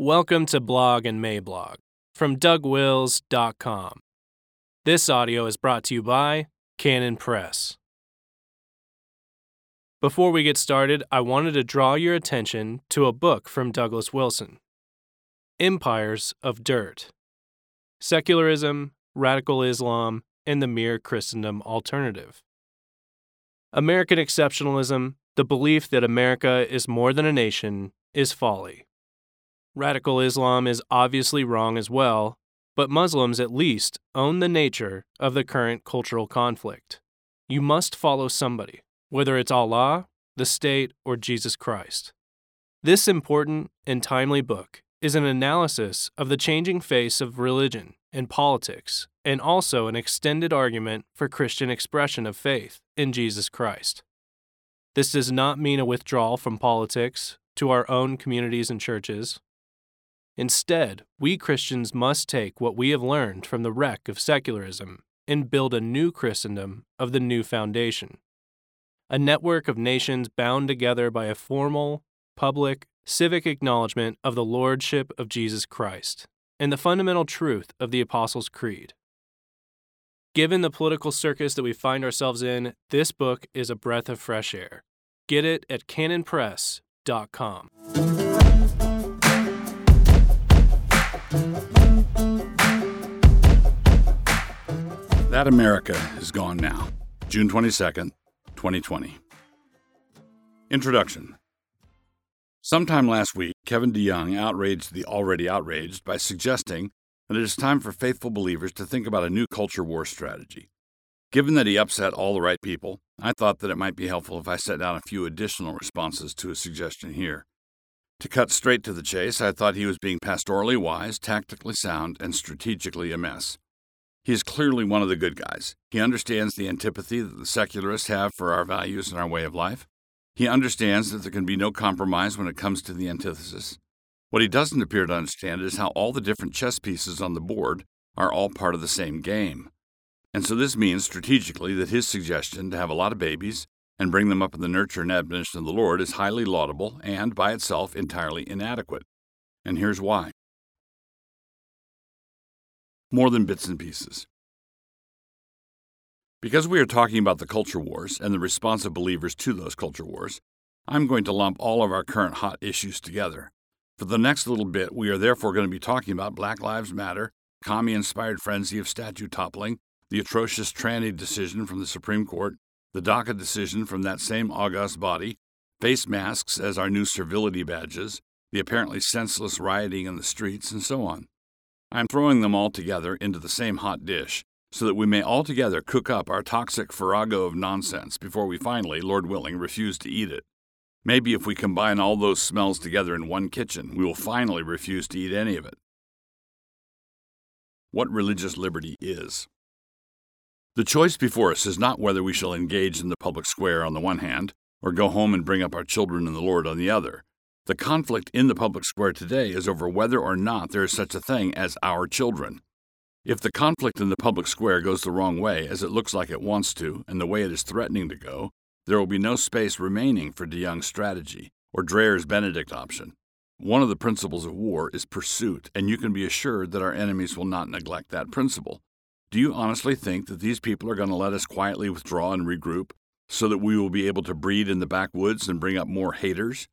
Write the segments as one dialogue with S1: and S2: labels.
S1: Welcome to Blog and Mablog from DougWils.com. This audio is brought to you by Canon Press. Before we get started, I wanted to draw your attention to a book from Douglas Wilson Empires of Dirt Secularism, Radical Islam, and the Mere Christendom Alternative. American exceptionalism, the belief that America is more than a nation, is folly. Radical Islam is obviously wrong as well, but Muslims at least own the nature of the current cultural conflict. You must follow somebody, whether it's Allah, the state, or Jesus Christ. This important and timely book is an analysis of the changing face of religion and politics, and also an extended argument for Christian expression of faith in Jesus Christ. This does not mean a withdrawal from politics to our own communities and churches, Instead, we Christians must take what we have learned from the wreck of secularism and build a new Christendom of the new foundation. A network of nations bound together by a formal, public, civic acknowledgement of the Lordship of Jesus Christ and the fundamental truth of the Apostles' Creed. Given the political circus that we find ourselves in, this book is a breath of fresh air. Get it at canonpress.com.
S2: That America is gone now. June 22nd, 2020. Introduction Sometime last week, Kevin DeYoung outraged the already outraged by suggesting that it is time for faithful believers to think about a new culture war strategy. Given that he upset all the right people, I thought that it might be helpful if I set down a few additional responses to his suggestion here. To cut straight to the chase, I thought he was being pastorally wise, tactically sound, and strategically a mess. He is clearly one of the good guys. He understands the antipathy that the secularists have for our values and our way of life. He understands that there can be no compromise when it comes to the antithesis. What he doesn't appear to understand is how all the different chess pieces on the board are all part of the same game. And so this means strategically that his suggestion to have a lot of babies and bring them up in the nurture and admonition of the Lord is highly laudable and by itself entirely inadequate. And here's why more than bits and pieces. Because we are talking about the culture wars and the response of believers to those culture wars, I'm going to lump all of our current hot issues together. For the next little bit, we are therefore going to be talking about Black Lives Matter, commie inspired frenzy of statue toppling, the atrocious tranny decision from the Supreme Court, the DACA decision from that same august body, face masks as our new servility badges, the apparently senseless rioting in the streets, and so on. I am throwing them all together into the same hot dish so that we may all together cook up our toxic farrago of nonsense before we finally, Lord willing, refuse to eat it. Maybe if we combine all those smells together in one kitchen, we will finally refuse to eat any of it. What religious liberty is. The choice before us is not whether we shall engage in the public square on the one hand, or go home and bring up our children in the Lord on the other, the conflict in the public square today is over whether or not there is such a thing as our children. If the conflict in the public square goes the wrong way, as it looks like it wants to, and the way it is threatening to go, there will be no space remaining for DeYoung's strategy or Dreher's Benedict option. One of the principles of war is pursuit, and you can be assured that our enemies will not neglect that principle. Do you honestly think that these people are going to let us quietly withdraw and regroup so that we will be able to breed in the backwoods and bring up more haters?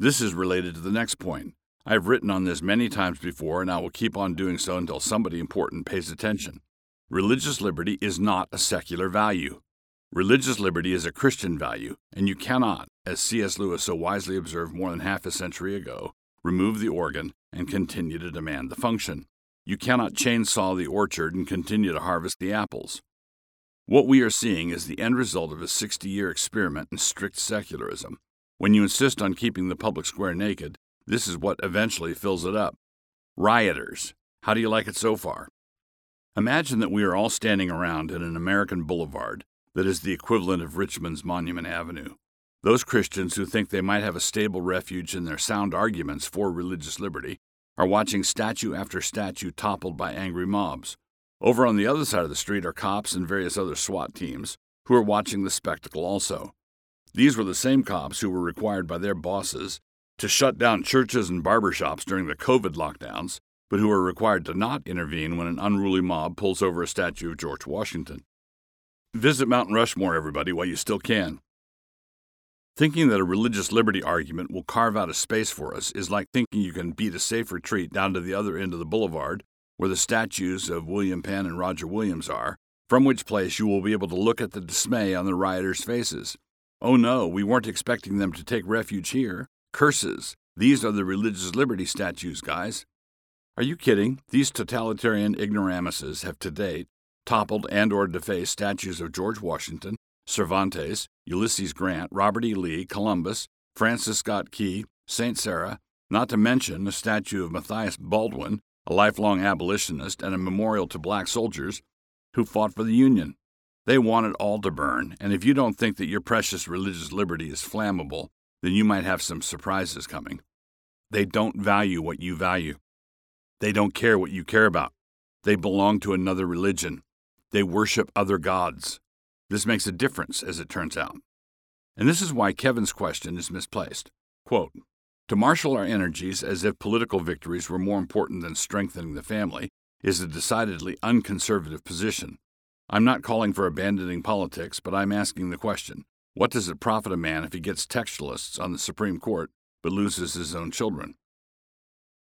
S2: This is related to the next point. I have written on this many times before, and I will keep on doing so until somebody important pays attention. Religious liberty is not a secular value. Religious liberty is a Christian value, and you cannot, as C.S. Lewis so wisely observed more than half a century ago, remove the organ and continue to demand the function. You cannot chainsaw the orchard and continue to harvest the apples. What we are seeing is the end result of a 60 year experiment in strict secularism. When you insist on keeping the public square naked, this is what eventually fills it up. Rioters. How do you like it so far? Imagine that we are all standing around in an American boulevard that is the equivalent of Richmond's Monument Avenue. Those Christians who think they might have a stable refuge in their sound arguments for religious liberty are watching statue after statue toppled by angry mobs. Over on the other side of the street are cops and various other SWAT teams who are watching the spectacle also. These were the same cops who were required by their bosses to shut down churches and barbershops during the COVID lockdowns, but who are required to not intervene when an unruly mob pulls over a statue of George Washington. Visit Mount Rushmore, everybody, while you still can. Thinking that a religious liberty argument will carve out a space for us is like thinking you can beat a safe retreat down to the other end of the boulevard, where the statues of William Penn and Roger Williams are, from which place you will be able to look at the dismay on the rioters' faces. Oh no, we weren't expecting them to take refuge here. Curses. These are the religious liberty statues, guys. Are you kidding? These totalitarian ignoramuses have to date toppled and or defaced statues of George Washington, Cervantes, Ulysses Grant, Robert E. Lee, Columbus, Francis Scott Key, St. Serra, not to mention a statue of Matthias Baldwin, a lifelong abolitionist and a memorial to black soldiers who fought for the Union. They want it all to burn, and if you don't think that your precious religious liberty is flammable, then you might have some surprises coming. They don't value what you value. They don't care what you care about. They belong to another religion. They worship other gods. This makes a difference, as it turns out. And this is why Kevin's question is misplaced. Quote, to marshal our energies as if political victories were more important than strengthening the family is a decidedly unconservative position. I'm not calling for abandoning politics, but I'm asking the question what does it profit a man if he gets textualists on the Supreme Court but loses his own children?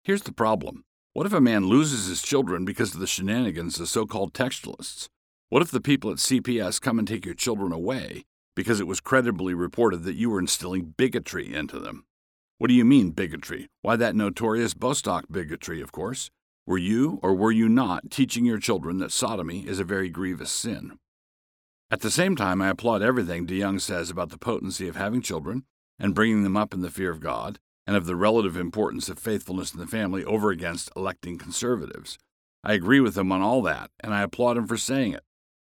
S2: Here's the problem what if a man loses his children because of the shenanigans of so called textualists? What if the people at CPS come and take your children away because it was credibly reported that you were instilling bigotry into them? What do you mean, bigotry? Why, that notorious Bostock bigotry, of course. Were you, or were you not, teaching your children that sodomy is a very grievous sin? At the same time, I applaud everything De DeYoung says about the potency of having children and bringing them up in the fear of God, and of the relative importance of faithfulness in the family over against electing conservatives. I agree with him on all that, and I applaud him for saying it.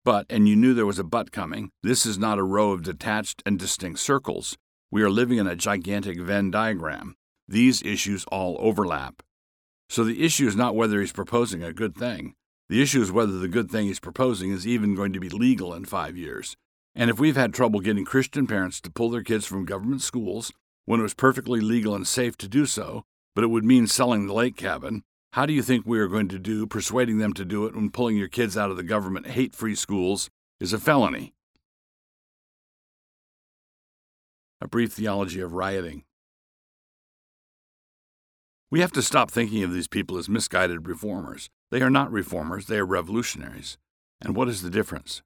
S2: But, and you knew there was a but coming, this is not a row of detached and distinct circles. We are living in a gigantic Venn diagram. These issues all overlap. So the issue is not whether he's proposing a good thing. The issue is whether the good thing he's proposing is even going to be legal in five years. And if we've had trouble getting Christian parents to pull their kids from government schools when it was perfectly legal and safe to do so, but it would mean selling the lake cabin, how do you think we are going to do persuading them to do it when pulling your kids out of the government hate free schools is a felony? A brief theology of rioting. We have to stop thinking of these people as misguided reformers. They are not reformers, they are revolutionaries. And what is the difference?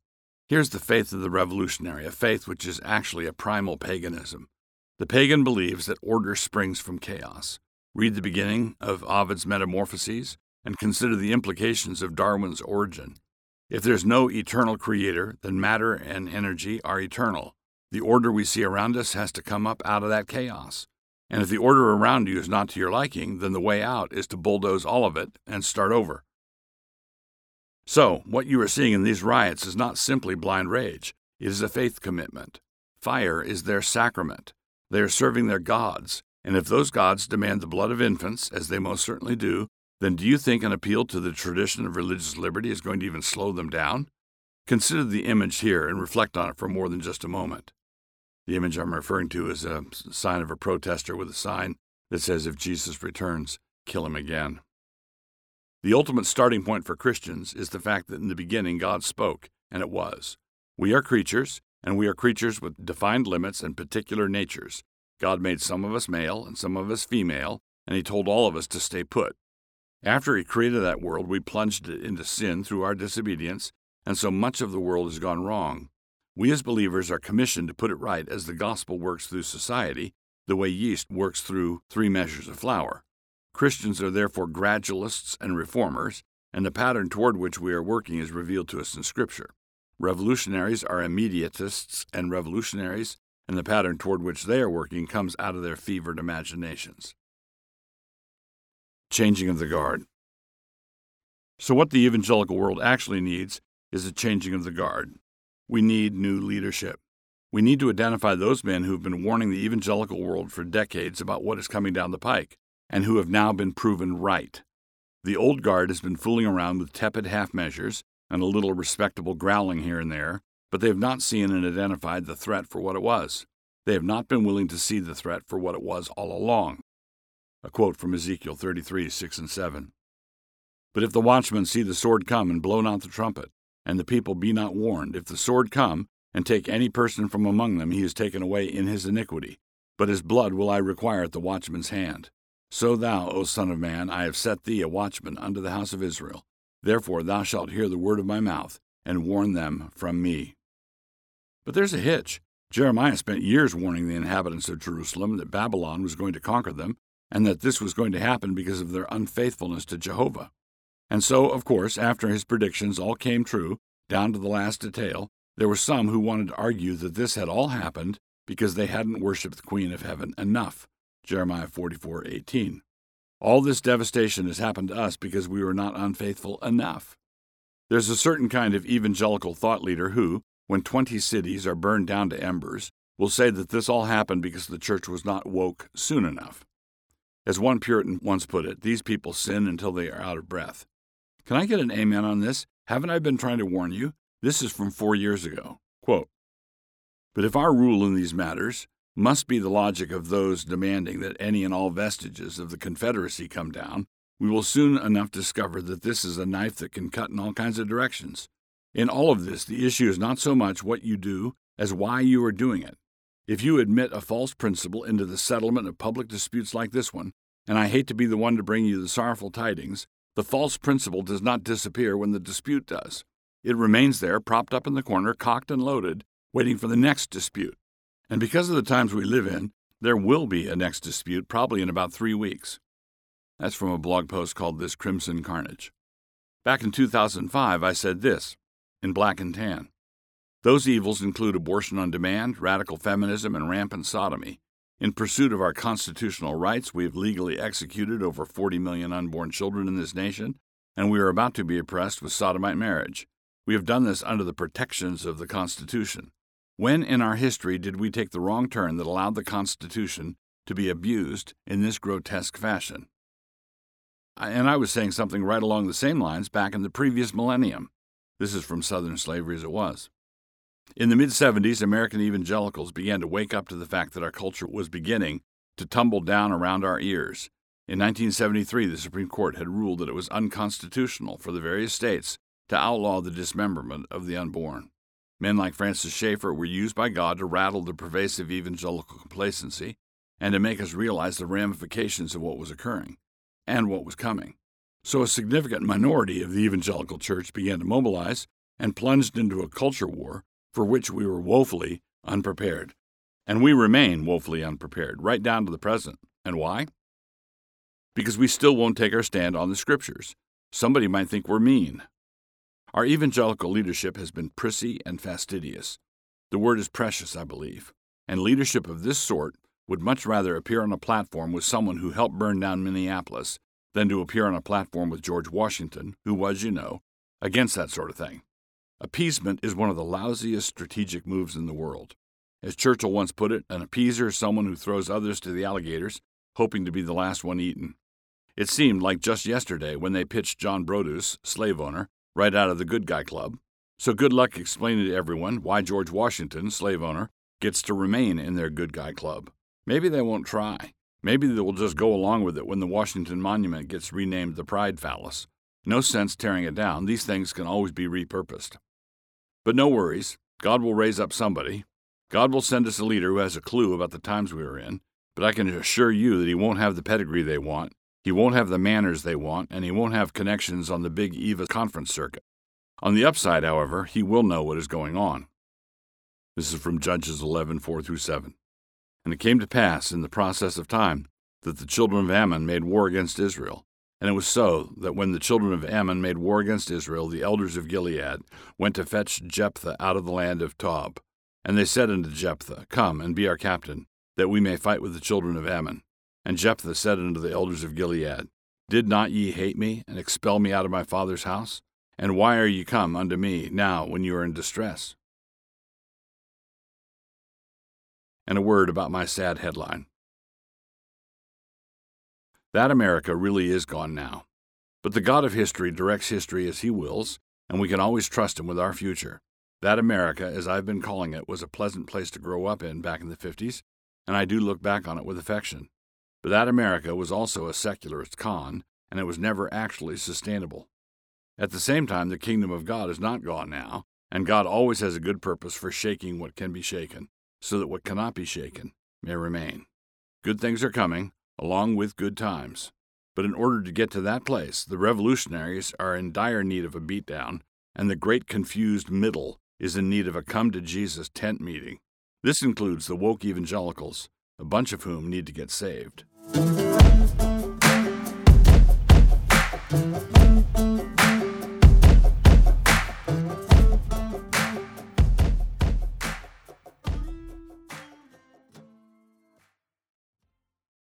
S2: Here's the faith of the revolutionary, a faith which is actually a primal paganism. The pagan believes that order springs from chaos. Read the beginning of Ovid's Metamorphoses and consider the implications of Darwin's origin. If there's no eternal creator, then matter and energy are eternal. The order we see around us has to come up out of that chaos. And if the order around you is not to your liking, then the way out is to bulldoze all of it and start over. So, what you are seeing in these riots is not simply blind rage, it is a faith commitment. Fire is their sacrament. They are serving their gods, and if those gods demand the blood of infants, as they most certainly do, then do you think an appeal to the tradition of religious liberty is going to even slow them down? Consider the image here and reflect on it for more than just a moment. The image I'm referring to is a sign of a protester with a sign that says, If Jesus returns, kill him again. The ultimate starting point for Christians is the fact that in the beginning God spoke, and it was. We are creatures, and we are creatures with defined limits and particular natures. God made some of us male and some of us female, and He told all of us to stay put. After He created that world, we plunged it into sin through our disobedience, and so much of the world has gone wrong. We as believers are commissioned to put it right as the gospel works through society, the way yeast works through three measures of flour. Christians are therefore gradualists and reformers, and the pattern toward which we are working is revealed to us in Scripture. Revolutionaries are immediatists and revolutionaries, and the pattern toward which they are working comes out of their fevered imaginations. Changing of the guard. So, what the evangelical world actually needs is a changing of the guard. We need new leadership. We need to identify those men who have been warning the evangelical world for decades about what is coming down the pike, and who have now been proven right. The old guard has been fooling around with tepid half measures and a little respectable growling here and there, but they have not seen and identified the threat for what it was. They have not been willing to see the threat for what it was all along. A quote from Ezekiel 33 6 and 7. But if the watchmen see the sword come and blow not the trumpet, and the people be not warned, if the sword come and take any person from among them, he is taken away in his iniquity. But his blood will I require at the watchman's hand. So thou, O Son of Man, I have set thee a watchman unto the house of Israel. Therefore thou shalt hear the word of my mouth, and warn them from me. But there's a hitch. Jeremiah spent years warning the inhabitants of Jerusalem that Babylon was going to conquer them, and that this was going to happen because of their unfaithfulness to Jehovah. And so, of course, after his predictions all came true, down to the last detail, there were some who wanted to argue that this had all happened because they hadn't worshipped the Queen of Heaven enough. Jeremiah 44:18. All this devastation has happened to us because we were not unfaithful enough. There's a certain kind of evangelical thought leader who, when 20 cities are burned down to embers, will say that this all happened because the church was not woke soon enough. As one Puritan once put it, these people sin until they are out of breath. Can I get an amen on this? Haven't I been trying to warn you? This is from four years ago. Quote, but if our rule in these matters must be the logic of those demanding that any and all vestiges of the Confederacy come down, we will soon enough discover that this is a knife that can cut in all kinds of directions. In all of this, the issue is not so much what you do as why you are doing it. If you admit a false principle into the settlement of public disputes like this one, and I hate to be the one to bring you the sorrowful tidings, the false principle does not disappear when the dispute does. It remains there, propped up in the corner, cocked and loaded, waiting for the next dispute. And because of the times we live in, there will be a next dispute probably in about three weeks. That's from a blog post called This Crimson Carnage. Back in 2005, I said this in black and tan. Those evils include abortion on demand, radical feminism, and rampant sodomy. In pursuit of our constitutional rights, we have legally executed over 40 million unborn children in this nation, and we are about to be oppressed with sodomite marriage. We have done this under the protections of the Constitution. When in our history did we take the wrong turn that allowed the Constitution to be abused in this grotesque fashion? And I was saying something right along the same lines back in the previous millennium. This is from Southern Slavery as it was. In the mid 70s, American evangelicals began to wake up to the fact that our culture was beginning to tumble down around our ears. In 1973, the Supreme Court had ruled that it was unconstitutional for the various states to outlaw the dismemberment of the unborn. Men like Francis Schaeffer were used by God to rattle the pervasive evangelical complacency and to make us realize the ramifications of what was occurring and what was coming. So, a significant minority of the evangelical church began to mobilize and plunged into a culture war for which we were woefully unprepared. And we remain woefully unprepared, right down to the present. And why? Because we still won't take our stand on the Scriptures. Somebody might think we're mean. Our evangelical leadership has been prissy and fastidious. The word is precious, I believe. And leadership of this sort would much rather appear on a platform with someone who helped burn down Minneapolis than to appear on a platform with George Washington, who was, you know, against that sort of thing. Appeasement is one of the lousiest strategic moves in the world. As Churchill once put it, an appeaser is someone who throws others to the alligators, hoping to be the last one eaten. It seemed like just yesterday when they pitched John Broadus, slave owner, right out of the Good Guy Club. So good luck explaining to everyone why George Washington, slave owner, gets to remain in their Good Guy Club. Maybe they won't try. Maybe they will just go along with it when the Washington Monument gets renamed the Pride Phallus. No sense tearing it down. These things can always be repurposed. But no worries, God will raise up somebody. God will send us a leader who has a clue about the times we are in, but I can assure you that he won't have the pedigree they want, he won't have the manners they want, and he won't have connections on the big EVA conference circuit. On the upside, however, he will know what is going on. This is from Judges 11 4 through 7. And it came to pass in the process of time that the children of Ammon made war against Israel, and it was so that when the children of Ammon made war against Israel, the elders of Gilead went to fetch Jephthah out of the land of Tob. And they said unto Jephthah, Come and be our captain, that we may fight with the children of Ammon. And Jephthah said unto the elders of Gilead, Did not ye hate me, and expel me out of my father's house? And why are ye come unto me now when you are in distress? And a word about my sad headline. That America really is gone now. But the God of history directs history as he wills, and we can always trust him with our future. That America, as I've been calling it, was a pleasant place to grow up in back in the 50s, and I do look back on it with affection. But that America was also a secularist con, and it was never actually sustainable. At the same time, the kingdom of God is not gone now, and God always has a good purpose for shaking what can be shaken, so that what cannot be shaken may remain. Good things are coming, along with good times. But in order to get to that place, the revolutionaries are in dire need of a beatdown, and the great confused middle is in need of a come to Jesus tent meeting. This includes the woke evangelicals, a bunch of whom need to get saved.